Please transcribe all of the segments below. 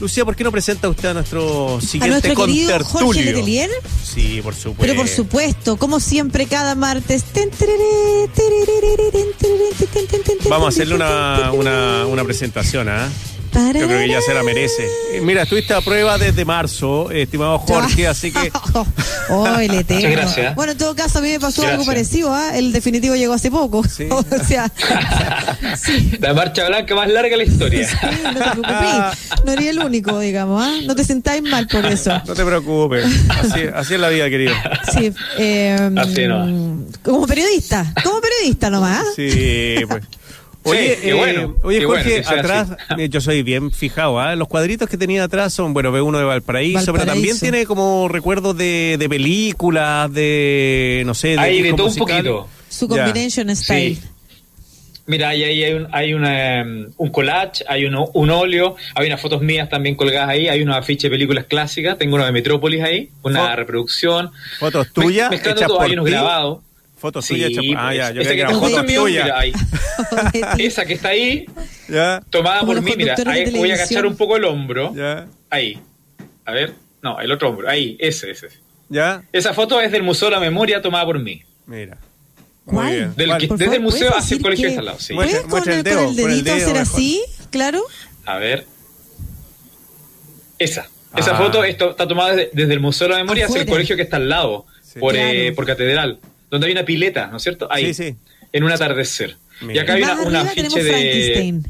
Lucía, ¿por qué no presenta usted a nuestro A siguiente nuestro querido Jorge contertulio? Letelier. Sí, por supuesto. Pero por supuesto, como siempre, cada martes. Vamos a hacerle una, una, una presentación, ¿ah? Yo creo que ya se la merece. Eh, Mira, estuviste a prueba desde marzo, eh, estimado Jorge, así que Oh, eterno. Muchas gracias. Bueno, en todo caso, a mí me pasó algo parecido. ¿ah? El definitivo llegó hace poco. Sí. o sea, sí. La marcha blanca más larga de la historia. Sí, no te preocupes. No eres el único, digamos. ¿ah? No te sentáis mal por eso. no te preocupes. Así, así es la vida, querido. Sí, eh, Así no. Como periodista. Como periodista nomás. ¿ah? Sí, pues. Oye, eh, bueno, oye qué Jorge, bueno que sea atrás, así. eh, yo soy bien fijado, ¿ah? los cuadritos que tenía atrás son, bueno, ve uno de Valparaíso, pero también tiene como recuerdos de, de películas, de, no sé, de Hay de todo un poquito. Su Ya. combination style. Sí. Mira, ahí, ahí hay, un, hay una, um, un collage, hay uno, un óleo, hay unas fotos mías también colgadas ahí, hay unos afiches de películas clásicas, tengo uno de Metrópolis ahí, una reproducción. Fotos tuyas, todo, por hay unos grabados. Fotos Sí, tuyas Ah, ya, yo esa que está fotos tuyas. ahí. Esa que está ahí, Ya, tomada Como por mí, mira, ahí voy a agachar un poco el hombro. ya, Ahí. A ver, no, el otro hombro, ahí, ese, ese. ya, Esa foto es del Museo de la Memoria tomada por mí. mira. Muy ¿Cuál? bien. Del ¿Cuál? que- desde el favor, museo ¿puedes hacia el colegio que- al lado, sí. Muestra- ¿Puedes con, el el, dedo, con el el dedito dedo hacer así? Claro. A ver. Esa. Esa Ah. foto esto, está tomada desde, desde el Museo de la Memoria hacia el colegio que está al lado, Sí. por, Claro. eh, por Catedral, donde hay una pileta, ¿no es cierto? Ahí, Sí, sí. en un atardecer. Mira. Y acá hay una, una afiche de... Frankenstein.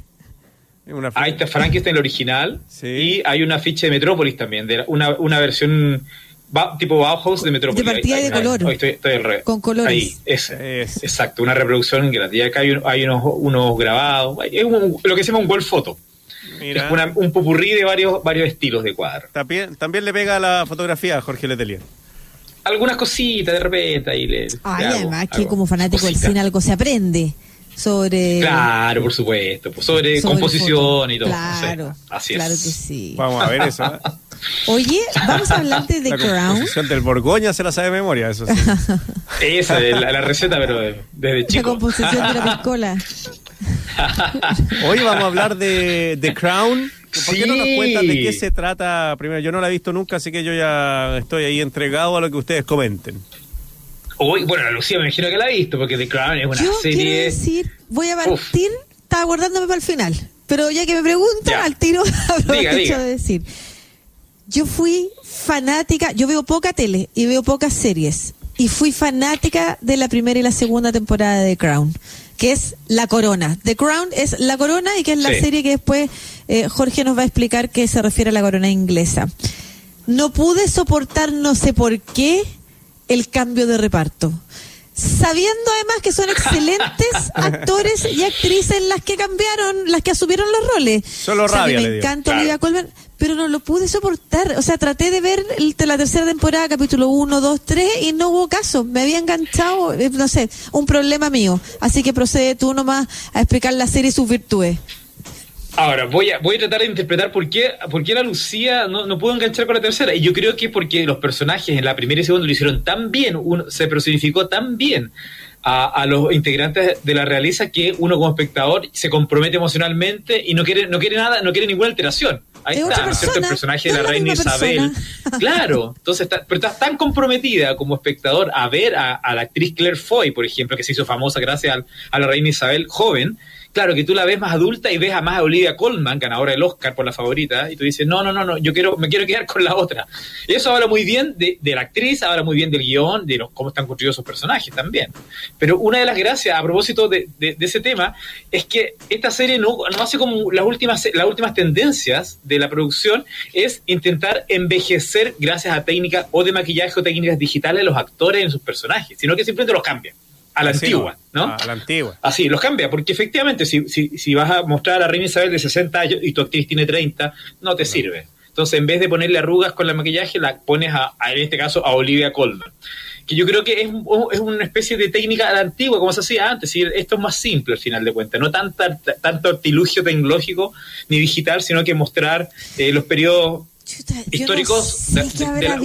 Una Ahí está Frankenstein, el original, Sí. y hay una afiche de Metrópolis también, de una, una versión ba- tipo Bauhaus de Metrópolis. De partida Ahí- de ahí- color. ahí estoy, estoy al revés. Con colores. Ahí, ese. Es. Exacto, una reproducción grande. Y acá hay, un- hay unos, unos grabados, es un- lo que se llama un wall photo. Mira. Es una- un popurrí de varios, varios estilos de cuadro. También, también le pega a la fotografía a Jorge Letelier. Algunas cositas de repente ahí le. Ay, le hago- además que hago como fanático del cine algo se aprende sobre... Claro, por supuesto. pues, sobre, sobre composición foto. y todo. Claro, sí, así claro es. que sí. Vamos a ver eso. ¿eh? Oye, vamos a hablar de The la Crown. composición del Borgoña se la sabe de memoria, eso sí. Esa es la, la receta, pero de- desde La chico. composición de la piscola. Hoy vamos a hablar de The Crown. ¿Por qué no nos Sí. cuentan de qué se trata? Primero, yo no la he visto nunca, así que yo ya estoy ahí entregado a lo que ustedes comenten. Hoy, bueno, Lucía me imagino que la ha visto, porque The Crown es una Yo quiero serie. decir, voy a partir, estaba guardándome para el final, pero ya que me preguntan, Ya. al tiro aprovecho diga. de decir. Yo fui fanática, yo veo poca tele y veo pocas series, y fui fanática de la primera y la segunda temporada de The Crown, que es La Corona. The Crown es La Corona y que es la Sí. serie que después eh, Jorge nos va a explicar que se refiere a la corona inglesa. No pude soportar, no sé por qué, el cambio de reparto. Sabiendo además que son excelentes actores y actrices las que cambiaron, las que asumieron los roles. Solo O sea, rabia que me encanta Claro. Olivia Colman, pero no lo pude soportar. O sea, traté de ver el- la tercera temporada, capítulo 1, 2, 3, y no hubo caso. Me había enganchado, eh, no sé, un problema mío. Así que procede tú nomás a explicar la serie y sus virtudes. Ahora, voy a, voy a tratar de interpretar por qué, por qué la Lucía no, no pudo enganchar con la tercera. Y yo creo que es porque los personajes en la primera y segunda lo hicieron tan bien, uno, se personificó tan bien a, a los integrantes de la realeza que uno como espectador se compromete emocionalmente y no quiere, no quiere nada, no quiere ninguna alteración. Ahí Es está, ¿no es cierto? El persona, personaje de la la reina Isabel. Claro, entonces está, pero estás tan comprometida como espectador a ver a, a la actriz Claire Foy, por ejemplo, que se hizo famosa gracias al- a la reina Isabel joven. Claro, que tú la ves más adulta y ves a más a Olivia Colman, ganadora del Oscar por la favorita, y tú dices, no, no, no, no, yo quiero, me quiero quedar con la otra. Y eso habla muy bien de, la actriz, habla muy bien del guion, de los- cómo están construidos sus personajes también. Pero una de las gracias, a propósito de, de- de ese tema, es que esta serie no, no hace como las últimas, las últimas tendencias de la producción, es intentar envejecer gracias a técnicas o de maquillaje o técnicas digitales los actores en sus personajes, sino que simplemente los cambian a la antigua, ¿no? A la antigua. Así, los cambia, porque efectivamente, si, si, si vas a mostrar a la reina Isabel de 60 años y tu actriz tiene 30, no te sirve. Entonces, en vez de ponerle arrugas con el maquillaje, la pones a, a, en este caso, a Olivia Colman. Que yo creo que es, es una especie de técnica a la antigua, como se hacía antes. ¿sí? Esto es más simple al final de cuentas, no tanta, tanto artilugio tecnológico ni digital, sino que mostrar eh, los periodos históricos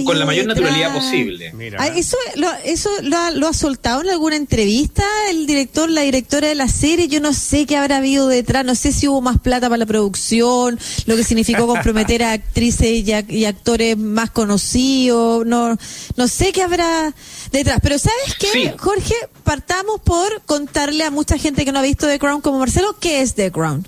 con la mayor naturalidad posible. Ah, eso, lo, eso lo ha, lo, ha, soltado en alguna entrevista el director, la directora de la serie. Yo no sé qué habrá habido detrás, no sé si hubo más plata para la producción, lo que significó comprometer a actrices y, actores más conocidos. No, no sé qué habrá detrás. Pero ¿sabes qué, Jorge? Partamos por contarle a mucha gente que no ha visto The Crown como Marcelo qué es The Crown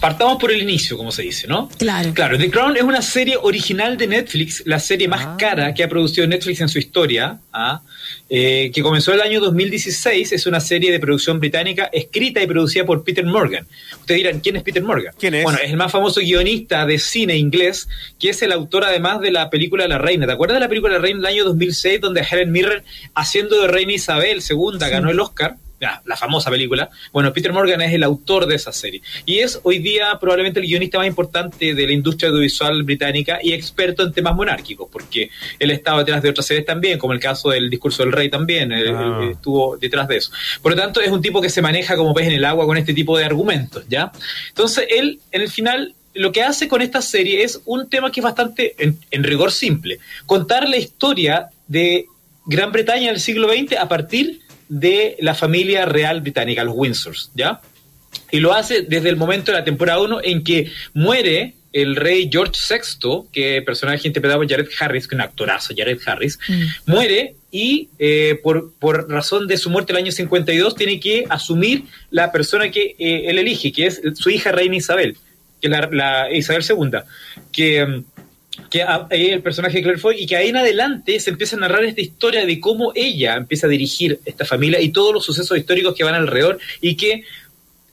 partamos por el inicio, como se dice, ¿no? Claro. Claro, The Crown es una serie original de Netflix, la serie más ah. cara que ha producido Netflix en su historia, ¿ah? eh, que comenzó el año 2016, es una serie de producción británica escrita y producida por Peter Morgan. Ustedes dirán, ¿quién es Peter Morgan? ¿Quién es? Bueno, es el más famoso guionista de cine inglés, que es el autor además de la película La Reina. ¿Te acuerdas de la película La Reina del año 2006, donde Helen Mirren, haciendo de Reina Isabel II, ganó el Oscar? La famosa película. Bueno, Peter Morgan es el autor de esa serie y es hoy día probablemente el guionista más importante de la industria audiovisual británica y experto en temas monárquicos, porque él estaba detrás de otras series también, como el caso del discurso del rey también, eh, ah. eh, estuvo detrás de eso. Por lo tanto, es un tipo que se maneja como pez en el agua con este tipo de argumentos, ¿ya? Entonces, él en el final lo que hace con esta serie es un tema que es bastante, en, en rigor simple, contar la historia de Gran Bretaña del siglo XX a partir de la familia real británica, los Windsors, ¿ya? Y lo hace desde el momento de la temporada 1 en que muere el rey George VI, que personaje interpretado por Jared Harris, que es un actorazo, Jared Harris, mm. muere y eh, por, por, razón de su muerte el año 52 tiene que asumir la persona que eh, él elige, que es su hija reina Isabel, que la, la Isabel II, que que el personaje de Claire Foy y que ahí en adelante se empieza a narrar esta historia de cómo ella empieza a dirigir esta familia y todos los sucesos históricos que van alrededor y que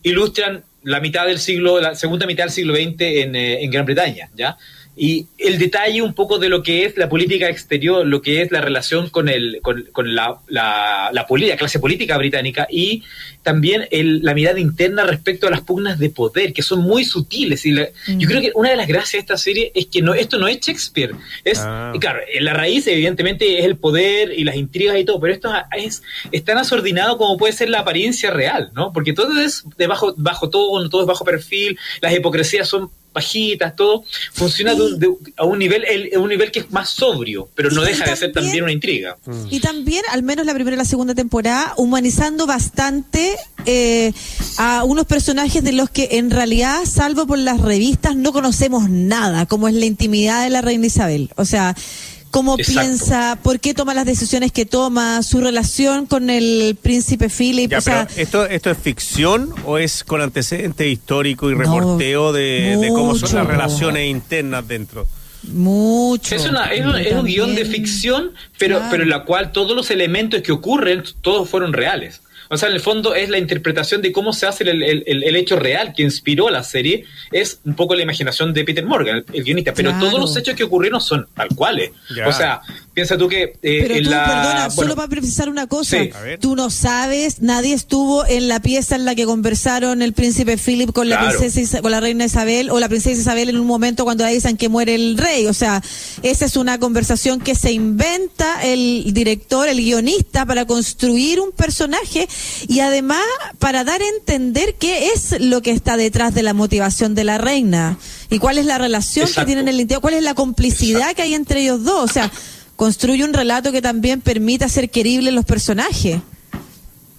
ilustran la mitad del siglo, la segunda mitad del siglo XX en, eh, en Gran Bretaña, ¿ya? Y el detalle un poco de lo que es la política exterior, lo que es la relación con, el, con, la, la, la, clase política británica y también el, la mirada interna respecto a las pugnas de poder, que son muy sutiles. Y Yo mm. creo que una de las gracias de esta serie es que no, esto no es Shakespeare. Es, ah. Claro, la raíz evidentemente es el poder y las intrigas y todo, pero esto es, es tan asordinado como puede ser la apariencia real, ¿no? Porque todo es de bajo, bajo todo, todo es bajo perfil, las hipocresías son bajitas, todo, funciona a un nivel a un nivel que es más sobrio, pero no deja de ser también una intriga. Mm. Y también, al menos la primera y la segunda temporada, humanizando bastante eh, a unos personajes de los que en realidad, salvo por las revistas, no conocemos nada, como es la intimidad de la reina Isabel. O sea, cómo piensa, por qué toma las decisiones que toma, su relación con el príncipe Philip. ¿esto, ¿Esto es ficción o es con antecedente histórico y reporteo de, cómo son las relaciones internas dentro? Mucho. Es, una, es, un, guion de ficción, pero, pero en la cual todos los elementos que ocurren, todos fueron reales. O sea, en el fondo es la interpretación de cómo se hace el, el, hecho real que inspiró la serie, es un poco la imaginación de Peter Morgan, el, guionista, pero todos los hechos que ocurrieron son tal cuales. O sea, piensa tú que... Eh, pero tú, perdona, solo para precisar una cosa, tú no sabes, nadie estuvo en la pieza en la que conversaron el príncipe Philip con la princesa con la reina Isabel o la princesa Isabel en un momento cuando dicen que muere el rey. O sea, esa es una conversación que se inventa el director, el guionista, para construir un personaje y además para dar a entender qué es lo que está detrás de la motivación de la reina y cuál es la relación que tienen en el interior, cuál es la complicidad que hay entre ellos dos. O sea, construye un relato que también permita ser queribles los personajes.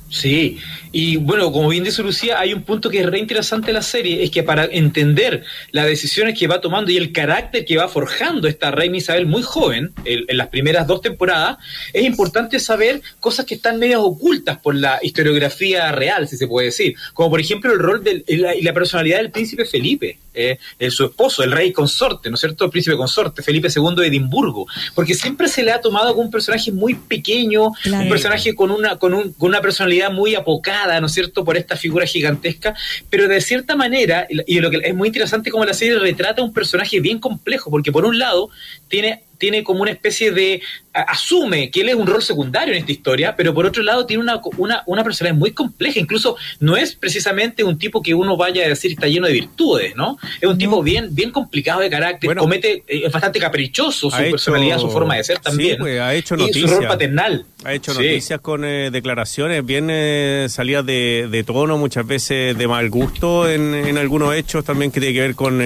Sí, y bueno, como bien dice Lucía, hay un punto que es re interesante de la serie, es que para entender las decisiones que va tomando y el carácter que va forjando esta reina Isabel muy joven, en las primeras dos temporadas, es importante saber cosas que están medias ocultas por la historiografía real, si se puede decir, como por ejemplo el rol y la, personalidad del príncipe Felipe, eh, su esposo, el rey consorte, ¿no es cierto? El príncipe consorte, Felipe II de Edimburgo, porque siempre se le ha tomado como un personaje muy pequeño, un personaje con una, con, un, con una personalidad muy apocada, ¿no es cierto?, por esta figura gigantesca, pero de cierta manera, y lo que es muy interesante como la serie retrata un personaje bien complejo, porque por un lado tiene tiene como una especie de asume que él es un rol secundario en esta historia, pero por otro lado tiene una, una, una personalidad muy compleja, incluso no es precisamente un tipo que uno vaya a decir está lleno de virtudes, ¿no? Es un tipo bien, bien complicado de carácter, comete, eh, es bastante caprichoso su personalidad, su forma de ser también. Pues, ha hecho noticias. Y su rol paternal. Ha hecho noticias con eh, declaraciones bien eh, salidas de, tono, muchas veces de mal gusto en, en algunos hechos también que tiene que ver con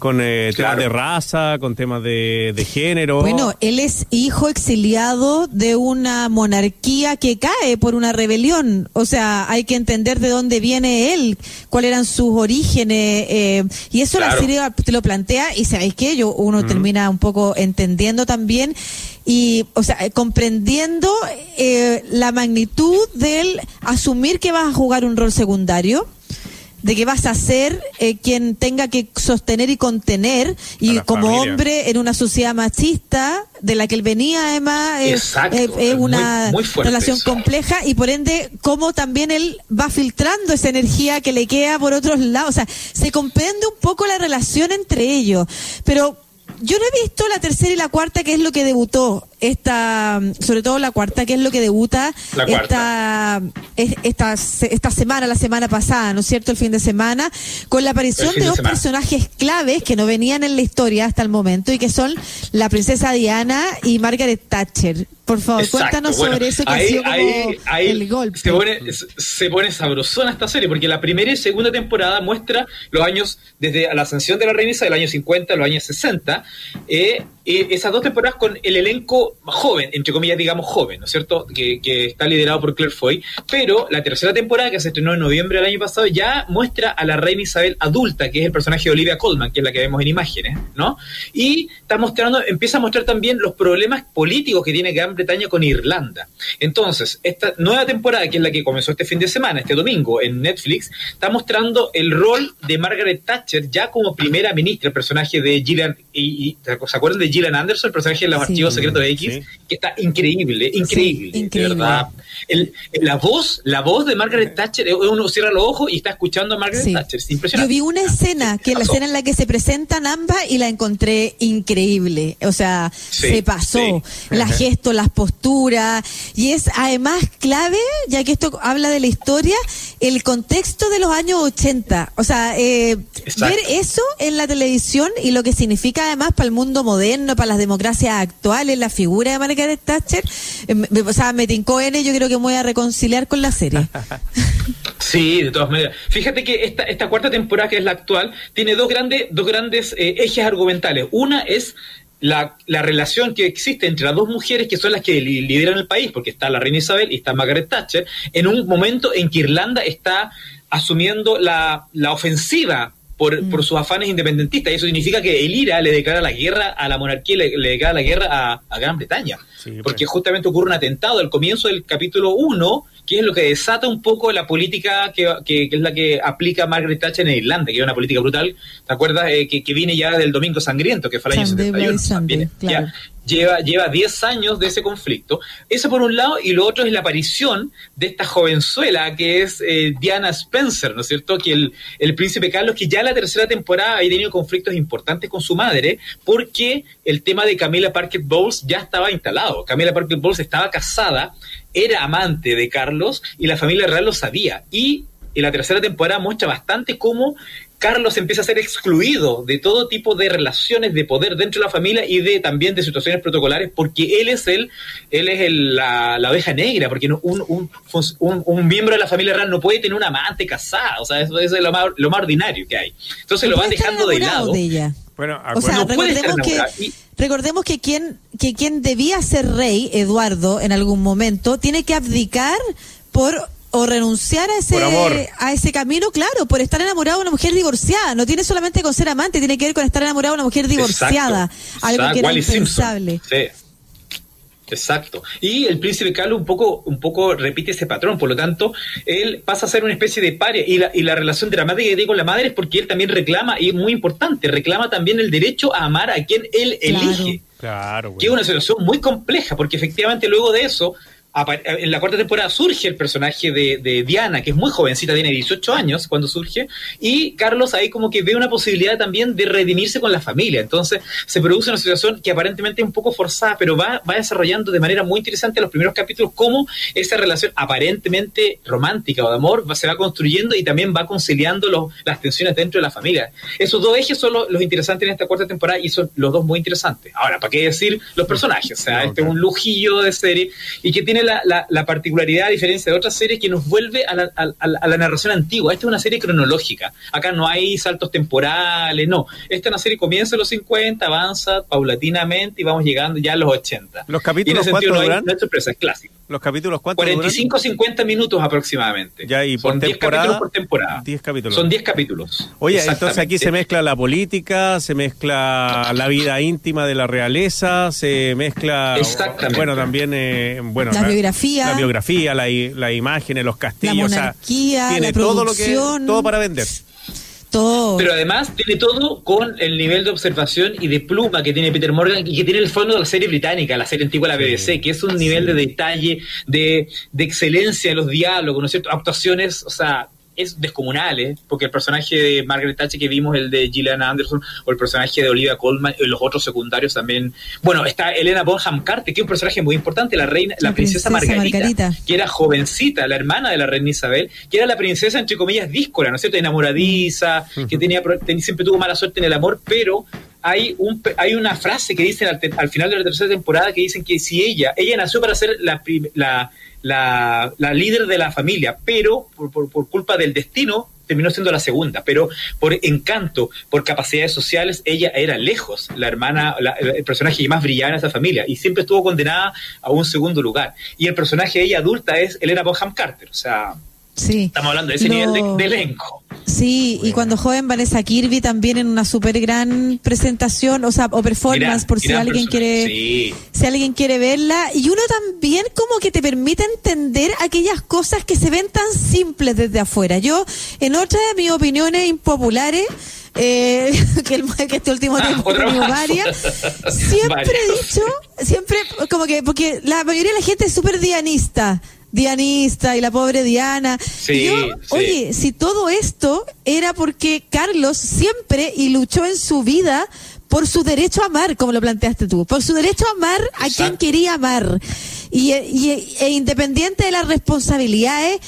con eh, temas de raza, con temas de, de, género. Bueno, él es hijo exiliado de una monarquía que cae por una rebelión. O sea, hay que entender de dónde viene él, cuáles eran sus orígenes. Eh, y eso la serie te lo plantea y sabéis que yo uno termina un poco entendiendo también y, o sea, eh, comprendiendo eh, la magnitud del asumir que vas a jugar un rol secundario de que vas a ser eh, quien tenga que sostener y contener y como hombre en una sociedad machista de la que él venía además es, una relación compleja y por ende cómo también él va filtrando esa energía que le queda por otros lados. O sea se comprende un poco la relación entre ellos. Pero yo no he visto la tercera y la cuarta, que es lo que debutó esta, sobre todo la cuarta, que es lo que debuta esta, esta, esta semana, la semana pasada, ¿no es cierto? El fin de semana, con la aparición de, dos personajes claves que no venían en la historia hasta el momento y que son la princesa Diana y Margaret Thatcher. Por favor, cuéntanos sobre eso que ha sido como el golpe. Se pone, se pone sabrosona esta serie, porque la primera y segunda temporada muestra los años desde la ascensión de la reina del año 50 a los años 60, eh, esas dos temporadas con el elenco joven, entre comillas, digamos joven, ¿no es cierto? Que, está liderado por Claire Foy. Pero la tercera temporada, que se estrenó en noviembre del año pasado, ya muestra a la reina Isabel adulta, que es el personaje de Olivia Colman, que es la que vemos en imágenes, ¿no? Y está mostrando, empieza a mostrar también los problemas políticos que tiene Gran Bretaña con Irlanda. Entonces, esta nueva temporada, que es la que comenzó este fin de semana, este domingo, en Netflix, está mostrando el rol de Margaret Thatcher ya como primera ministra, el personaje de Gillian, y, ¿se acuerdan de Gillian Anderson, el personaje de los archivos secretos de X? Que está increíble, increíble, de verdad. la voz, la voz de Margaret Thatcher, eh, uno cierra los ojos y está escuchando a Margaret Thatcher, es impresionante. Yo vi una escena, que es la escena en la que se presentan ambas y la encontré increíble, o sea, se pasó, la gesto, las posturas, y es además clave, ya que esto habla de la historia, el contexto de los años 80, o sea, eh, ver eso en la televisión y lo que significa además para el mundo moderno, para las democracias actuales, la figura de Margaret Thatcher, eh, o sea, me tincó N, yo creo que me voy a reconciliar con la serie. Sí, de todas maneras. Fíjate que esta, esta cuarta temporada, que es la actual, tiene dos grandes, dos grandes eh, ejes argumentales. Una es la, la, relación que existe entre las dos mujeres que son las que lideran el país, porque está la reina Isabel y está Margaret Thatcher, en un momento en que Irlanda está asumiendo la, la ofensiva por, mm. por, sus afanes independentistas. Y eso significa que el IRA le declara la guerra a la monarquía, le, le declara la guerra a, a Gran Bretaña. porque pues. justamente ocurre un atentado al comienzo del capítulo 1 que es lo que desata un poco la política que, que, es la que aplica Margaret Thatcher en Irlanda, que es una política brutal, ¿te acuerdas? Eh, que, que, viene ya del Domingo Sangriento, que fue el año 71. ya, lleva, lleva 10 años de ese conflicto. Eso por un lado, y lo otro es la aparición de esta jovenzuela que es eh, Diana Spencer, ¿no es cierto? Que el, el príncipe Carlos, que ya en la tercera temporada ha tenido conflictos importantes con su madre, porque el tema de Camila Parker Bowles ya estaba instalado. Camila Parker Bowles estaba casada era amante de Carlos y la familia real lo sabía. Y en la tercera temporada muestra bastante cómo Carlos empieza a ser excluido de todo tipo de relaciones de poder dentro de la familia y de también de situaciones protocolares, porque él es el, él es el, la, la, oveja negra, porque un, un, un, miembro de la familia real no puede tener una amante casada, o sea, eso, es lo más, lo más ordinario que hay. Entonces lo van dejando de lado. Bueno, o sea, recordemos que, recordemos que quien, que quien debía ser rey, Eduardo, en algún momento, tiene que abdicar por o renunciar a ese a ese camino, claro, por estar enamorado de una mujer divorciada. No tiene solamente con ser amante, tiene que ver con estar enamorado de una mujer divorciada. Algo que era impensable. Sí. Exacto. Y el príncipe Carlos un poco, un poco repite ese patrón, por lo tanto, él pasa a ser una especie de paria. Y la, y la relación dramática que tiene con la madre es porque él también reclama, y es muy importante, reclama también el derecho a amar a quien él elige. Claro, Que es una situación muy compleja, porque efectivamente luego de eso, en la cuarta temporada surge el personaje de, Diana, que es muy jovencita, tiene 18 años cuando surge, y Carlos ahí como que ve una posibilidad también de redimirse con la familia. Entonces se produce una situación que aparentemente es un poco forzada, pero va, va desarrollando de manera muy interesante los primeros capítulos cómo esa relación aparentemente romántica o de amor se va construyendo y también va conciliando los, las tensiones dentro de la familia. Esos dos ejes son los, interesantes en esta cuarta temporada y son los dos muy interesantes. Ahora, ¿para qué decir los personajes? O sea, este es un lujillo de serie y que tiene tiene la, la, particularidad, a diferencia de otras series, que nos vuelve a la, a, la, narración antigua. Esta es una serie cronológica. Acá no hay saltos temporales, no. Esta es una serie que comienza en los 50, avanza paulatinamente y vamos llegando ya a los 80. ¿Los capítulos cuánto duran? No, sorpresa, es clásico. ¿Los capítulos cuánto 45 50 minutos aproximadamente. Ya, y por Son temporada, 10 capítulos por temporada. 10 capítulos. Son 10 capítulos. Oye, entonces aquí se mezcla la política, se mezcla la vida íntima de la realeza, se mezcla... Exactamente. Bueno, también... Eh, bueno, la, biografía. La biografía, la, la imagen, los castillos. La monarquía, tiene la todo lo que todo para vender. Pero además tiene todo con el nivel de observación y de pluma que tiene Peter Morgan y que tiene el fondo de la serie británica, la serie antigua de la BBC, que es un nivel de detalle, de, de excelencia en los diálogos, ¿no es cierto? Actuaciones, o sea, es descomunal, ¿eh? porque el personaje de Margaret Thatcher que vimos, el de Gillian Anderson, o el personaje de Olivia Colman, y los otros secundarios también. Bueno, está Elena Bonham Carter, que es un personaje muy importante, la reina, la, princesa, Margarita, que era jovencita, la hermana de la reina Isabel, que era la princesa, entre comillas, díscola, ¿no es cierto? Enamoradiza, que tenía, siempre tuvo mala suerte en el amor, pero hay, un, hay una frase que dicen al, final de la tercera temporada que dicen que si ella, ella nació para ser la, la la, la líder de la familia, pero por, culpa del destino terminó siendo la segunda, pero por encanto, por capacidades sociales, ella era lejos la hermana, el personaje más brillante de esa familia y siempre estuvo condenada a un segundo lugar. Y el personaje de ella adulta es Elena Bonham Carter, o sea, Estamos hablando de ese nivel de, elenco. Sí, y cuando joven Vanessa Kirby también en una súper gran presentación, o sea, o performance, por si alguien quiere, si alguien quiere verla. Y uno también como que te permite entender aquellas cosas que se ven tan simples desde afuera. Yo, en otra de mis opiniones impopulares, eh, que, el, que este último ah, tiempo varias, siempre he dicho, siempre como que, porque la mayoría de la gente es súper dianista dianista y la pobre Diana. Oye, si todo esto era porque Carlos siempre y luchó en su vida por su derecho a amar, como lo planteaste tú, por su derecho a amar a quien quería amar. Y, e independiente de las responsabilidades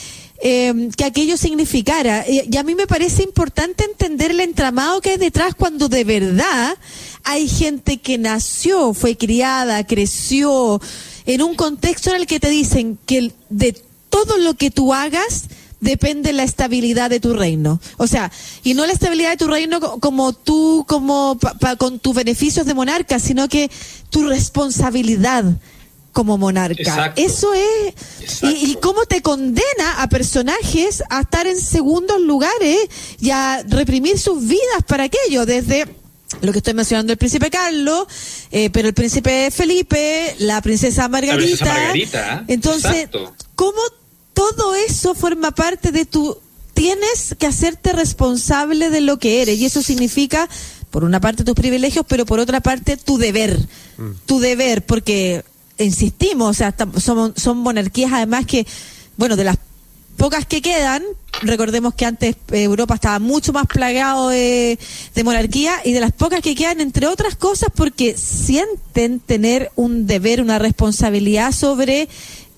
em, que aquello significara. Y, a mí me parece importante entender el entramado que hay detrás cuando de verdad hay gente que nació, fue criada, creció, en un contexto en el que te dicen que de todo lo que tú hagas depende la estabilidad de tu reino. O sea, y no la estabilidad de tu reino como tú, como con tus beneficios de monarca, sino que tu responsabilidad como monarca. Eso es. Y, y, cómo te condena a personajes a estar en segundos lugares y a reprimir sus vidas para aquello, desde lo que estoy mencionando el príncipe Carlos, eh, pero el príncipe Felipe, la princesa Margarita. ¿eh? Entonces, ¿cómo todo eso forma parte de tu... Tienes que hacerte responsable de lo que eres y eso significa, por una parte, tus privilegios, pero por otra parte, tu deber. Mm. Tu deber, porque, insistimos, o sea, son, son monarquías además que, bueno, de las pocas que quedan, recordemos que antes eh, Europa estaba mucho más plagado de, monarquía y de las pocas que quedan, entre otras cosas, porque sienten tener un deber, una responsabilidad sobre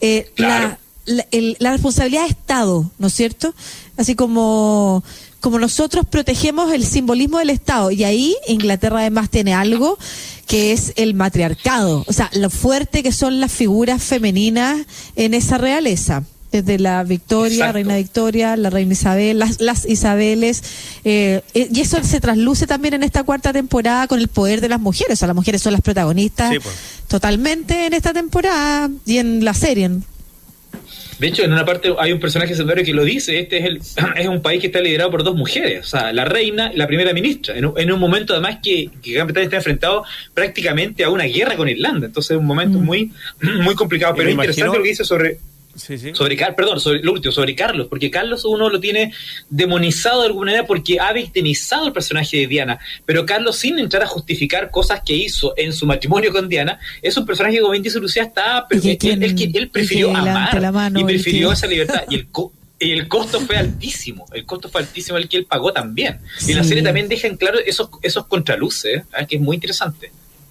eh, la, la, responsabilidad de Estado, ¿no es cierto? Así como, como nosotros protegemos el simbolismo del Estado. Y ahí Inglaterra además tiene algo que es el matriarcado, o sea, lo fuerte que son las figuras femeninas en esa realeza desde la Victoria, Reina Victoria, la Reina Isabel, las, las Isabeles, eh, eh, y eso se trasluce también en esta cuarta temporada con el poder de las mujeres, o sea, las mujeres son las protagonistas pues. totalmente en esta temporada y en la serie. De hecho, en una parte hay un personaje secundario que lo dice, este es, el, es un país que está liderado por dos mujeres, o sea, la reina y la primera ministra, en un, momento además que, que Gran Bretaña está enfrentado prácticamente a una guerra con Irlanda, entonces es un momento mm. muy, muy complicado, pero es interesante lo que dice sobre sobre, perdón, sobre, lo último, sobre Carlos, porque Carlos uno lo tiene demonizado de alguna manera porque ha victimizado el personaje de Diana, pero Carlos sin entrar a justificar cosas que hizo en su matrimonio con Diana, es un personaje que como bien dice Lucía está, pero él, él, prefirió amar y prefirió esa libertad y el y el costo fue altísimo, el costo fue altísimo el que él pagó también. Y la serie también deja en claro esos, esos contraluces, ¿eh? que es muy interesante.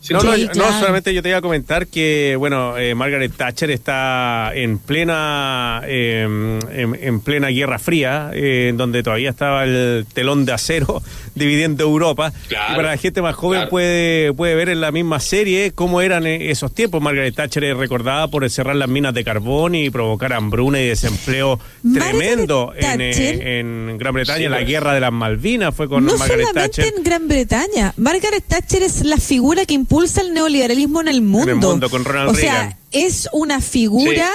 No, no, solamente yo te iba a comentar que, bueno, eh, Margaret Thatcher está en plena em, en, plena Guerra Fría, eh, en donde todavía estaba el telón de acero dividiendo Europa. y para la gente más joven puede, puede ver en la misma serie cómo eran eh, esos tiempos. Margaret Thatcher es recordada por cerrar las minas de carbón y provocar hambruna y desempleo tremendo en, Gran Bretaña. la guerra de las Malvinas fue con Margaret Thatcher. en Gran Bretaña. Margaret Thatcher es la figura que impulsa el neoliberalismo en el mundo. En el mundo, con Ronald o sea, es una figura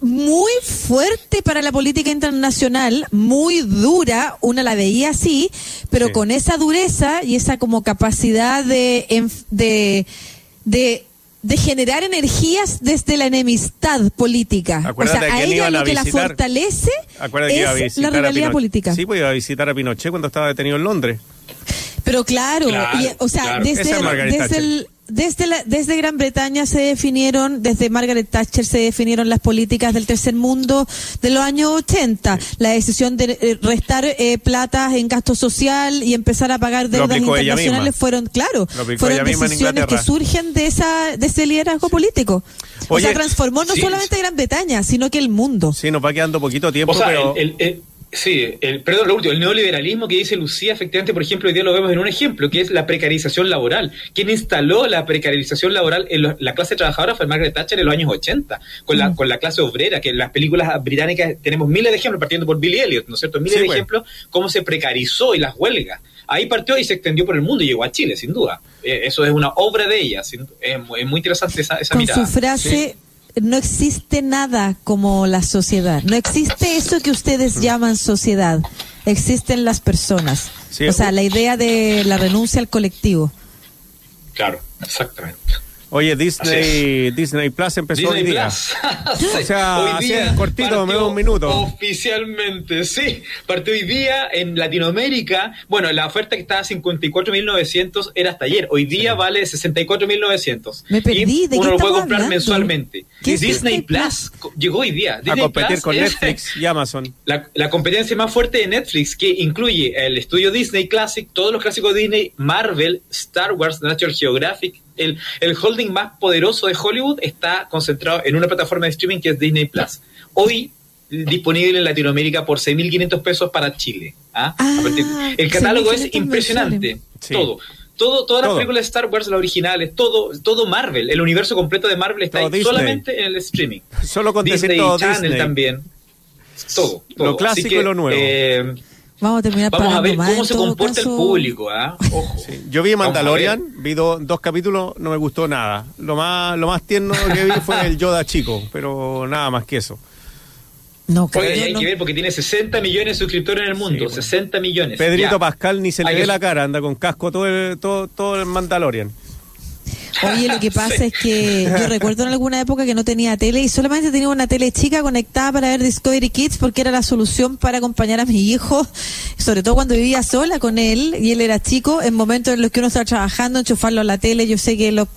muy fuerte para la política internacional, muy dura, una la veía así, pero con esa dureza y esa como capacidad de, de, de generar energías desde la enemistad política. o sea, a ella lo que la fortalece es la rivalidad política. Sí, pues iba a visitar a Pinochet cuando estaba detenido en Londres. Pero claro, o sea, desde, el, desde, desde Gran Bretaña se definieron, desde Margaret Thatcher se definieron las políticas del tercer mundo de los años 80. La decisión de eh, restar eh, plata en gasto social y empezar a pagar deudas internacionales fueron, claro, fueron decisiones que surgen de esa de ese liderazgo político. o sea, transformó no solamente Gran Bretaña, sino que el mundo. Sí, nos va quedando poquito tiempo, pero... Sí, el, perdón, lo último, el neoliberalismo que dice Lucía, efectivamente, por ejemplo, hoy día lo vemos en un ejemplo, que es la precarización laboral. Quien instaló la precarización laboral en la clase trabajadora fue Margaret Thatcher en los años 80, con, la, mm. con la clase obrera, que en las películas británicas tenemos miles de ejemplos, partiendo por Billy Elliot, ¿no es cierto? Miles de ejemplos, cómo se precarizó y las huelgas. Ahí partió y se extendió por el mundo y llegó a Chile, sin duda. Eh, eso es una obra de ella, es, muy interesante esa, esa con mirada. Su frase no existe nada como la sociedad. No existe eso que ustedes llaman sociedad. Existen las personas. o sea, la idea de la renuncia al colectivo. Claro, exactamente. Oye, Disney, Disney Plus empezó hoy día. o sea, hoy día cortito, me un minuto. Oficialmente, sí. Partió hoy día en Latinoamérica. Bueno, la oferta que estaba a 54.900 era hasta ayer. Hoy día vale 64.900. Me perdí. ¿De uno lo puede comprar mensualmente. Disney Plus llegó hoy día. a competir con Netflix y Amazon. La, la competencia más fuerte de Netflix, que incluye el estudio Disney Classic, todos los clásicos de Disney, Marvel, Star Wars, National Geographic, el, holding más poderoso de Hollywood está concentrado en una plataforma de streaming que es Disney Plus. Hoy disponible en Latinoamérica por 6.500 pesos para Chile. ¿ah? ah el catálogo es impresionante. Todo. Todo, todas las películas de Star Wars, las originales, todo, todo Marvel, el universo completo de Marvel está ahí solamente en el streaming. Solo con Disney Channel también. Todo, Lo clásico y lo nuevo. Eh, Vamos a terminar Vamos a ver cómo se comporta el público, ¿ah? Ojo. Yo vi Mandalorian, vi dos capítulos, no me gustó nada. Lo más, lo más tierno que vi fue el Yoda chico, pero nada más que eso. No, Oye, hay que ver porque tiene 60 millones de suscriptores en el mundo, 60 millones. Pedrito Pascal ni se le ve la cara, anda con casco todo el, todo, todo el Mandalorian. Oye, lo que pasa es que yo recuerdo en alguna época que no tenía tele y solamente tenía una tele chica conectada para ver Discovery Kids porque era la solución para acompañar a mi hijo, sobre todo cuando vivía sola con él y él era chico, en momentos en los que uno estaba trabajando, enchufarlo a la tele. Yo sé que los,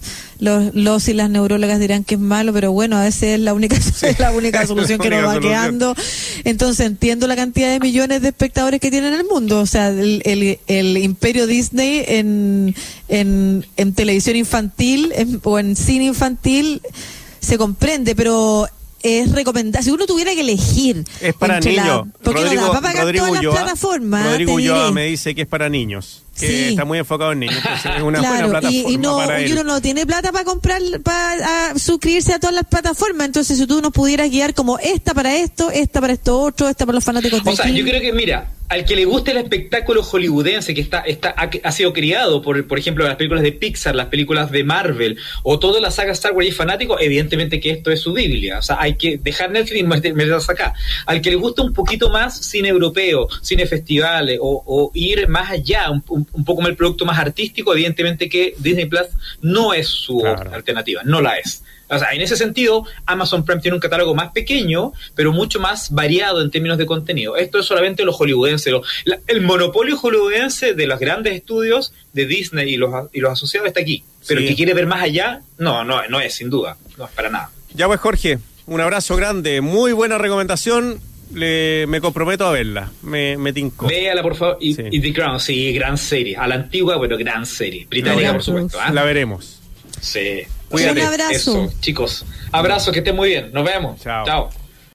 los, los y las neurólogas dirán que es malo, pero bueno, a veces es la única, es la única solución que nos va quedando. Entonces entiendo la cantidad de millones de espectadores que tiene en el mundo. O sea, el, el, el imperio Disney en, en, en televisión infantil o en cine infantil se comprende, pero es recomendable. Si uno tuviera que elegir. Es para niños. porque Rodrigo, no da para pagar todas las plataformas. Rodrigo Ulloa me dice que es para niños. Que está muy enfocado en niños. es una buena plataforma. Y, no, uno no tiene plata para comprar, para suscribirse a todas las plataformas. Entonces, si tú nos pudieras guiar como esta para esto, esta para esto otro, esta para los fanáticos de O sea, yo creo que, mira, al que le guste el espectáculo hollywoodense que está, está ha, sido criado por, por ejemplo, las películas de Pixar, las películas de Marvel o toda la saga Star Wars y fanático, evidentemente que esto es su Biblia. O sea, hay que dejar Netflix y meterse acá. Al que le guste un poquito más cine europeo, cine festivales o, ir más allá, un, poco más el producto más artístico, evidentemente que Disney Plus no es su alternativa, no la es. O sea, en ese sentido, Amazon Prime tiene un catálogo más pequeño, pero mucho más variado en términos de contenido. Esto es solamente los hollywoodenses. el monopolio hollywoodense de los grandes estudios de Disney y los, y los asociados está aquí. Pero el que quiere ver más allá, no, no, no es, sin duda. No es para nada. Ya pues, Jorge, un abrazo grande. Muy buena recomendación le, me comprometo a verla. Me, me tincó. Véala, por favor. Y, Sí. y The Crown, sí, gran serie. A la antigua, pero gran serie. Británica, por supuesto. ¿ah? La veremos. Sí. Cuídate. Un abrazo. Eso, chicos. Abrazo, que estén muy bien. Nos vemos. Chao. Chao.